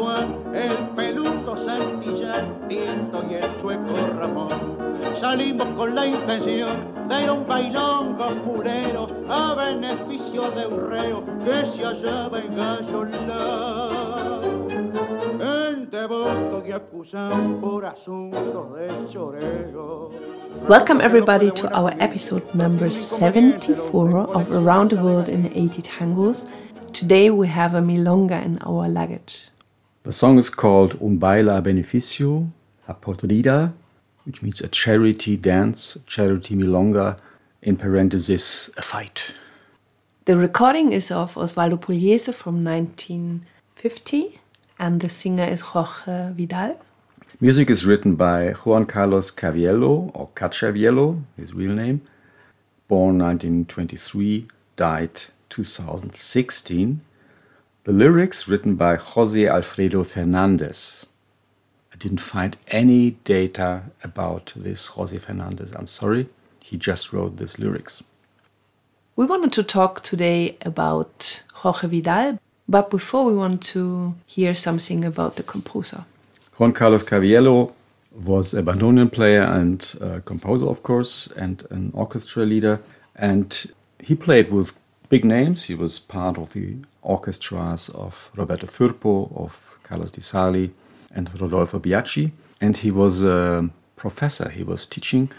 El peludo Santillán, Tinto y el chueco Ramón. Salimos con la intención de ir a un a beneficio de un reo que se hallaba en Gallola. Welcome, everybody, to our episode number 74 of Around the World in 80 Tangos. Today we have a milonga in our luggage. The song is called Un baile a beneficio, a podrida, which means a charity dance, charity milonga, in parenthesis, a fight. The recording is of Osvaldo Pugliese from 1950, and the singer is Jorge Vidal. Music is written by Juan Carlos Caviello, or Cachaviello, his real name, born 1923, died 2016. The lyrics written by Jose Alfredo Fernandez. I didn't find any data about this Jose Fernandez. I'm sorry. He just wrote these lyrics. We wanted to talk today about Jorge Vidal, but before we want to hear something about the composer. Juan Carlos Caviello was a bandoneon player and uh, composer, of course, and an orchestra leader. And he played with big names. He was part of the orchestras of Roberto Firpo, of Carlos Di Sarli, and Rodolfo Biaggi. And he was a professor. He was teaching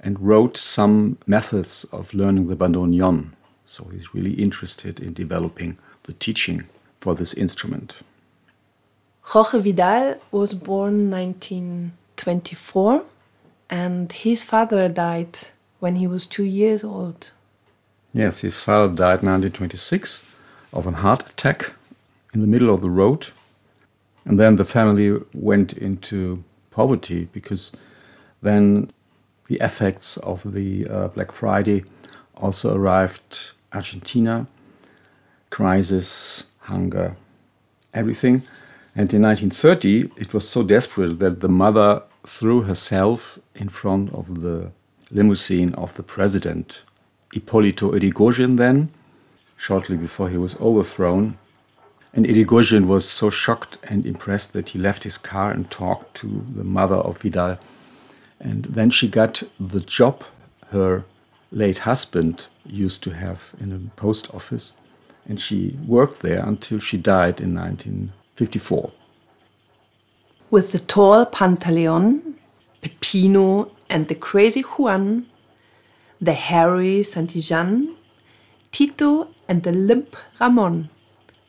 and wrote some methods of learning the bandoneon. So he's really interested in developing the teaching for this instrument. Jorge Vidal was born 1924 and his father died when he was two years old. Yes, his father died 1926 of a heart attack in the middle of the road. And then the family went into poverty because then the effects of the uh, Black Friday also arrived Argentina, crisis, hunger, everything. And in 1930, it was so desperate that the mother threw herself in front of the limousine of the president, Hipólito Yrigoyen, then, shortly before he was overthrown. And Irigoyen was so shocked and impressed that he left his car and talked to the mother of Vidal. And then she got the job her late husband used to have in a post office. And she worked there until she died in 1954. With the tall Pantaleon, Peppino, and the crazy Juan, the hairy Santillan, Tito, and the limp Ramon,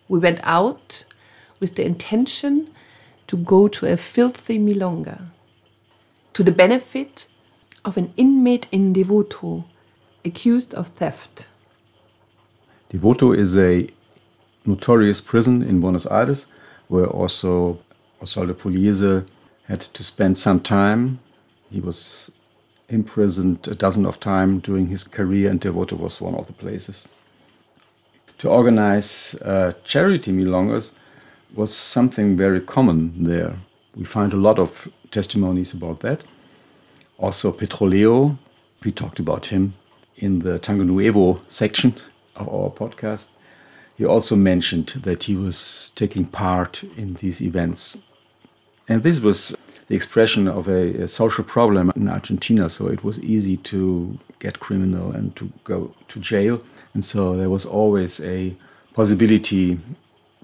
we went out with the intention to go to a filthy milonga, to the benefit of an inmate in Devoto accused of theft. Devoto is a notorious prison in Buenos Aires where also Osvaldo Pugliese had to spend some time. He was imprisoned a dozen of times during his career, and Devoto was one of the places. To organize uh, charity milongas was something very common there. We find a lot of testimonies about that. Also, Petroleo, we talked about him in the Tango Nuevo section of our podcast. He also mentioned that he was taking part in these events. And this was the expression of a, a, social problem in Argentina, so it was easy to get criminal and to go to jail. And so there was always a possibility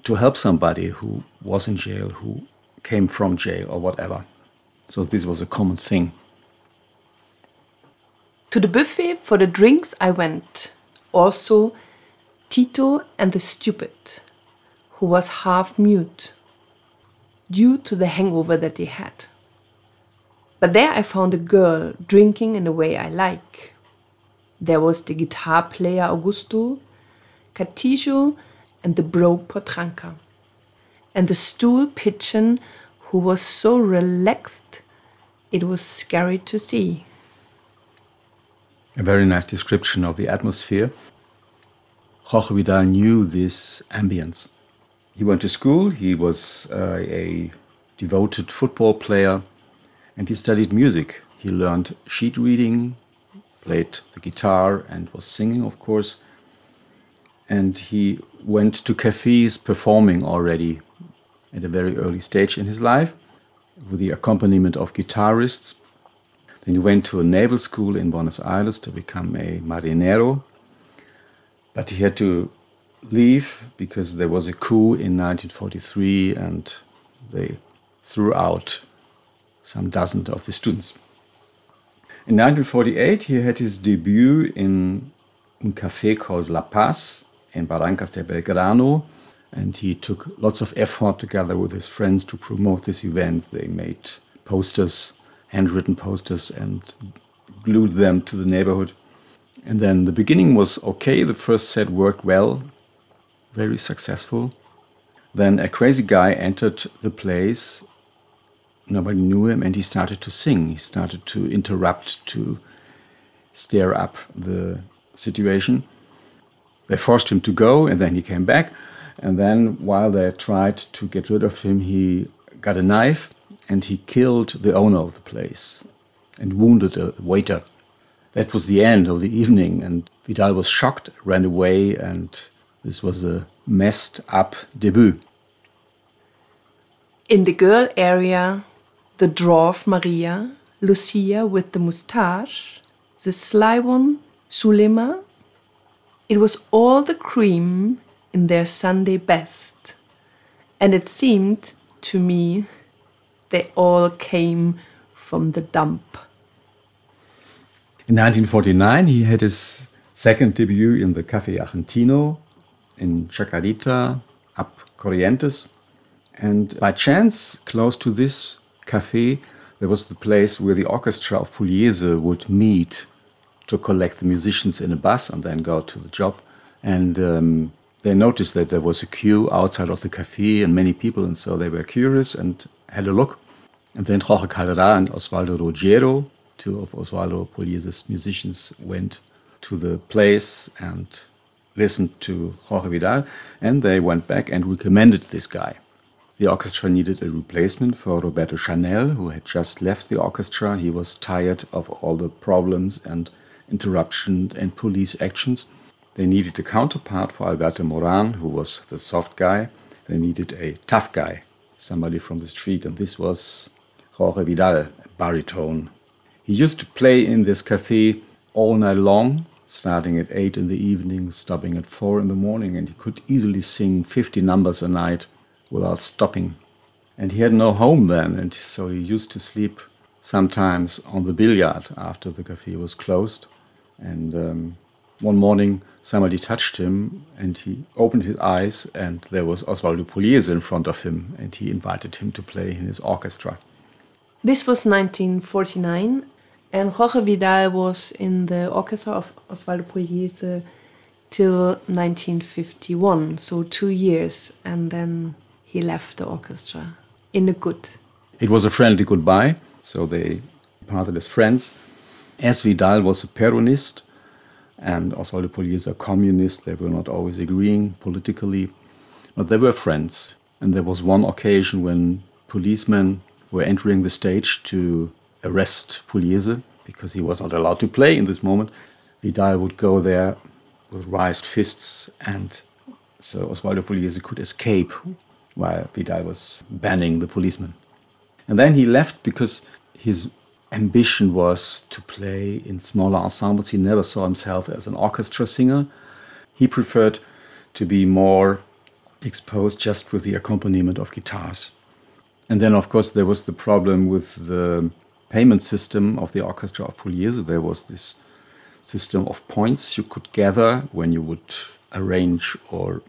to help somebody who was in jail, who came from jail or whatever. So this was a common thing. To the buffet for the drinks I went. Also, Tito and the stupid, who was half mute due to the hangover that he had. But there I found a girl drinking in the way I like. There was the guitar player Augusto, Catillo, and the broke Potranka, and the stool pigeon who was so relaxed it was scary to see. A very nice description of the atmosphere. Jorge Vidal knew this ambience. He went to school, he was uh, a devoted football player, and he studied music. He learned sheet reading, played the guitar, and was singing, of course. And he went to cafes performing already. at a very early stage in his life with the accompaniment of guitarists. Then he went to a naval school in Buenos Aires to become a marinero. But he had to leave because there was a coup in 1943 and they threw out some dozen of the students. In 1948, he had his debut in a cafe called La Paz in Barrancas de Belgrano, and he took lots of effort together with his friends to promote this event. They made posters, handwritten posters, and glued them to the neighborhood. And then the beginning was okay. The first set worked well, very successful. Then a crazy guy entered the place. Nobody knew him, and he started to sing. He started to interrupt, to stir up the situation. They forced him to go, and then he came back. And then, while they tried to get rid of him, he got a knife and he killed the owner of the place and wounded a waiter. That was the end of the evening, and Vidal was shocked, ran away, and this was a messed up debut. In the girl area, the dwarf Maria, Lucia with the moustache, the sly one, Zulema, it was all the cream in their Sunday best. And it seemed to me they all came from the dump. In 1949, he had his second debut in the Café Argentino in Chacarita, up Corrientes. And by chance, close to this cafe, there was the place where the orchestra of Pugliese would meet to collect the musicians in a bus and then go to the job. And um, they noticed that there was a queue outside of the cafe and many people, and so they were curious and had a look. And then Jorge Caldara and Osvaldo Ruggiero, two of Osvaldo Pugliese's musicians, went to the place and listened to Jorge Vidal, and they went back and recommended this guy. The orchestra needed a replacement for Roberto Chanel, who had just left the orchestra. He was tired of all the problems and interruptions and police actions. They needed a counterpart for Alberto Moran, who was the soft guy. They needed a tough guy, somebody from the street, and this was Jorge Vidal, a baritone. He used to play in this cafe all night long, starting at 8 in the evening, stopping at 4 in the morning, and he could easily sing 50 numbers a night without stopping. And he had no home then, and so he used to sleep sometimes on the billiard after the cafe was closed. And um, one morning, somebody touched him, and he opened his eyes, and there was Osvaldo Pugliese in front of him, and he invited him to play in his orchestra. This was 1949, and Jorge Vidal was in the orchestra of Osvaldo Pugliese till 1951, so two years, and then he left the orchestra in a good. It was a friendly goodbye, so they parted as friends. As Vidal was a Peronist and Osvaldo Pugliese a communist, they were not always agreeing politically, but they were friends. And there was one occasion when policemen were entering the stage to arrest Pugliese because he was not allowed to play in this moment. Vidal would go there with raised fists, and so Osvaldo Pugliese could escape while Vidal was banning the policemen. And then he left because his ambition was to play in smaller ensembles. He never saw himself as an orchestra singer. He preferred to be more exposed just with the accompaniment of guitars. And then, of course, there was the problem with the payment system of the orchestra of Pugliese. There was this system of points you could gather when you would arrange or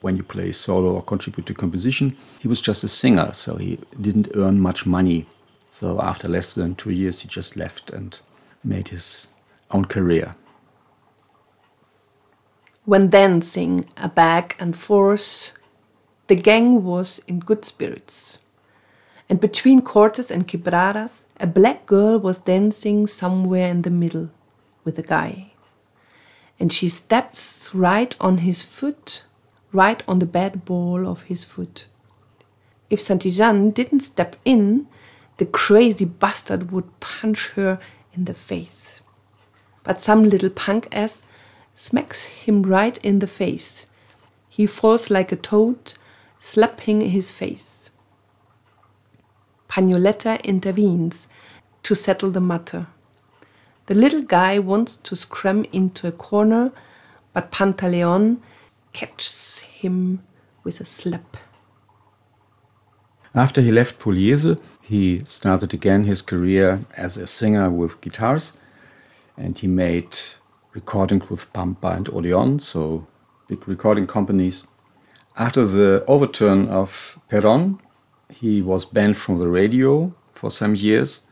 when you play solo or contribute to composition. He was just a singer, so he didn't earn much money. So after less than two years, he just left and made his own career. When dancing a back and forth, the gang was in good spirits. And between Cortes and Quebradas, a black girl was dancing somewhere in the middle with a guy. And she steps right on his foot, right on the bad ball of his foot. If Santillan didn't step in, the crazy bastard would punch her in the face. But some little punk ass smacks him right in the face. He falls like a toad, slapping his face. Pagnoletta intervenes to settle the matter. The little guy wants to scram into a corner, but Pantaleon catches him with a slap. After he left Pugliese, he started again his career as a singer with guitars, and he made recordings with Pampa and Odeon, so big recording companies. After the overturn of Perón, he was banned from the radio for some years.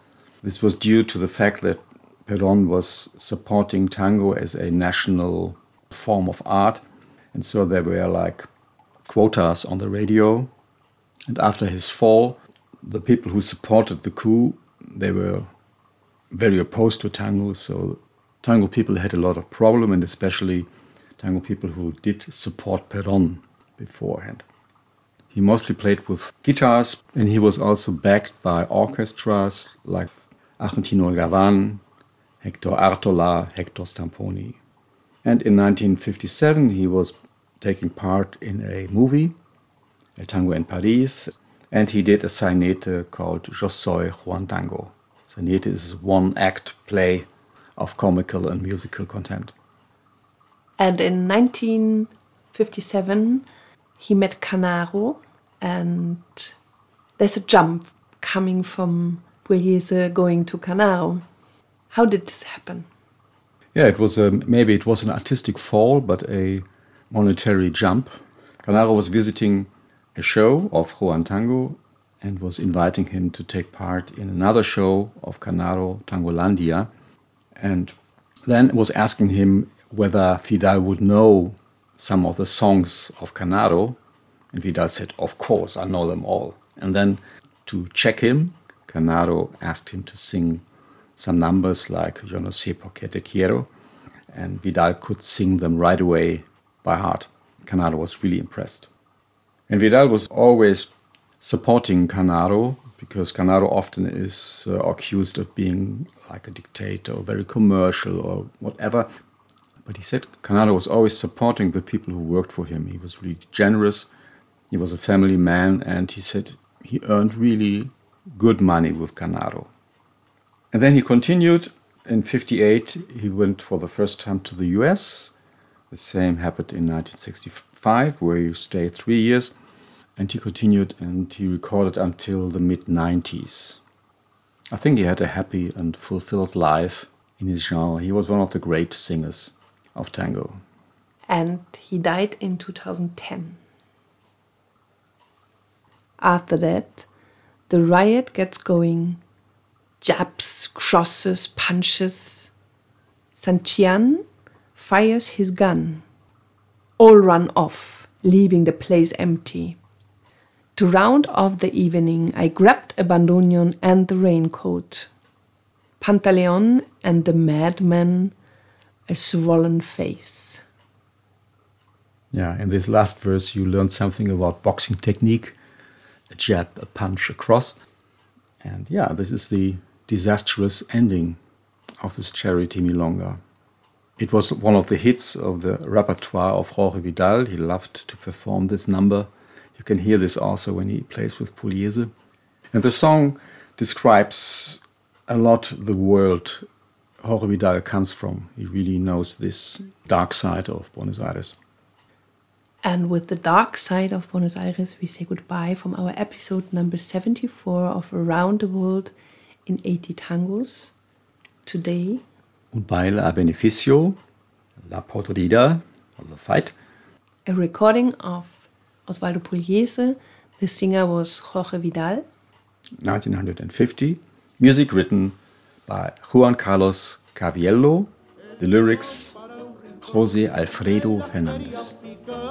This was due to the fact that Perón was supporting tango as a national form of art, and so there were like quotas on the radio. And after his fall, the people who supported the coup, they were very opposed to tango, so tango people had a lot of problem, and especially tango people who did support Perón beforehand. He mostly played with guitars, and he was also backed by orchestras like Argentino Galvan, Hector Artola, Hector Stamponi. And in 1957, he was taking part in a movie, El Tango in Paris, and he did a sainete called Yo Soy Juan Tango. Sainete is one act play of comical and musical content. And in 1957, he met Canaro, and there's a jump coming from Pugliese going to Canaro. How did this happen? Yeah, it was a, maybe it was an artistic fall, but a monetary jump. Canaro was visiting a show of Juan Tango and was inviting him to take part in another show of Canaro Tangolandia, and then was asking him whether Vidal would know some of the songs of Canaro, and Vidal said, "Of course, I know them all." And then to check him, Canaro asked him to sing some numbers like Yo no sé por qué te quiero, and Vidal could sing them right away by heart. Canaro was really impressed. And Vidal was always supporting Canaro because Canaro often is uh, accused of being like a dictator or very commercial or whatever. But he said Canaro was always supporting the people who worked for him. He was really generous. He was a family man, and he said he earned really good money with Canaro. And then he continued. In 58, he went for the first time to the US. The same happened in 1965, where he stayed three years. And he continued and he recorded until the mid 90s. I think he had a happy and fulfilled life in his genre. He was one of the great singers of tango. And he died in 2010. After that, the riot gets going. Jabs, crosses, punches. Santillan fires his gun. All run off, leaving the place empty. To round off the evening, I grabbed a bandoneon and the raincoat. Pantaleon and the madman, a swollen face. Yeah, in this last verse, you learned something about boxing technique a jab, a punch, a cross. And yeah, this is the disastrous ending of this charity milonga. It was one of the hits of the repertoire of Jorge Vidal. He loved to perform this number. You can hear this also when he plays with Pugliese. And the song describes a lot the world Jorge Vidal comes from. He really knows this dark side of Buenos Aires. And with the dark side of Buenos Aires, we say goodbye from our episode number 74 of Around the World in 80 Tangos. Today. Un baile a beneficio, La Podrida, or The Fight. A recording of Osvaldo Pugliese. The singer was Jorge Vidal. 1950. Music written by Juan Carlos Caviello. The lyrics Jose Alfredo Fernandez.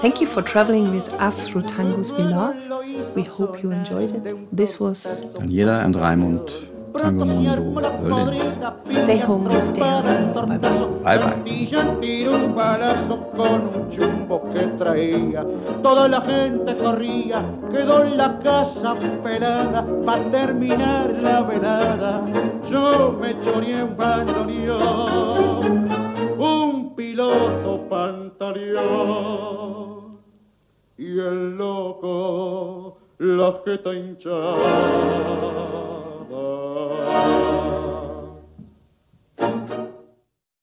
Thank you for traveling with us through tangos we love. We hope you enjoyed it. This was Daniela and Raimund, Tango Mundo, Berlin. Stay home, stay healthy. Bye bye. Un balazo con un chumbo que traía. Toda la gente corría, quedó la casa pelada para terminar la velada. Yo me choreé un bandoneón, un piloto pantaleón. Y el loco la jeta hinchada. Senhor.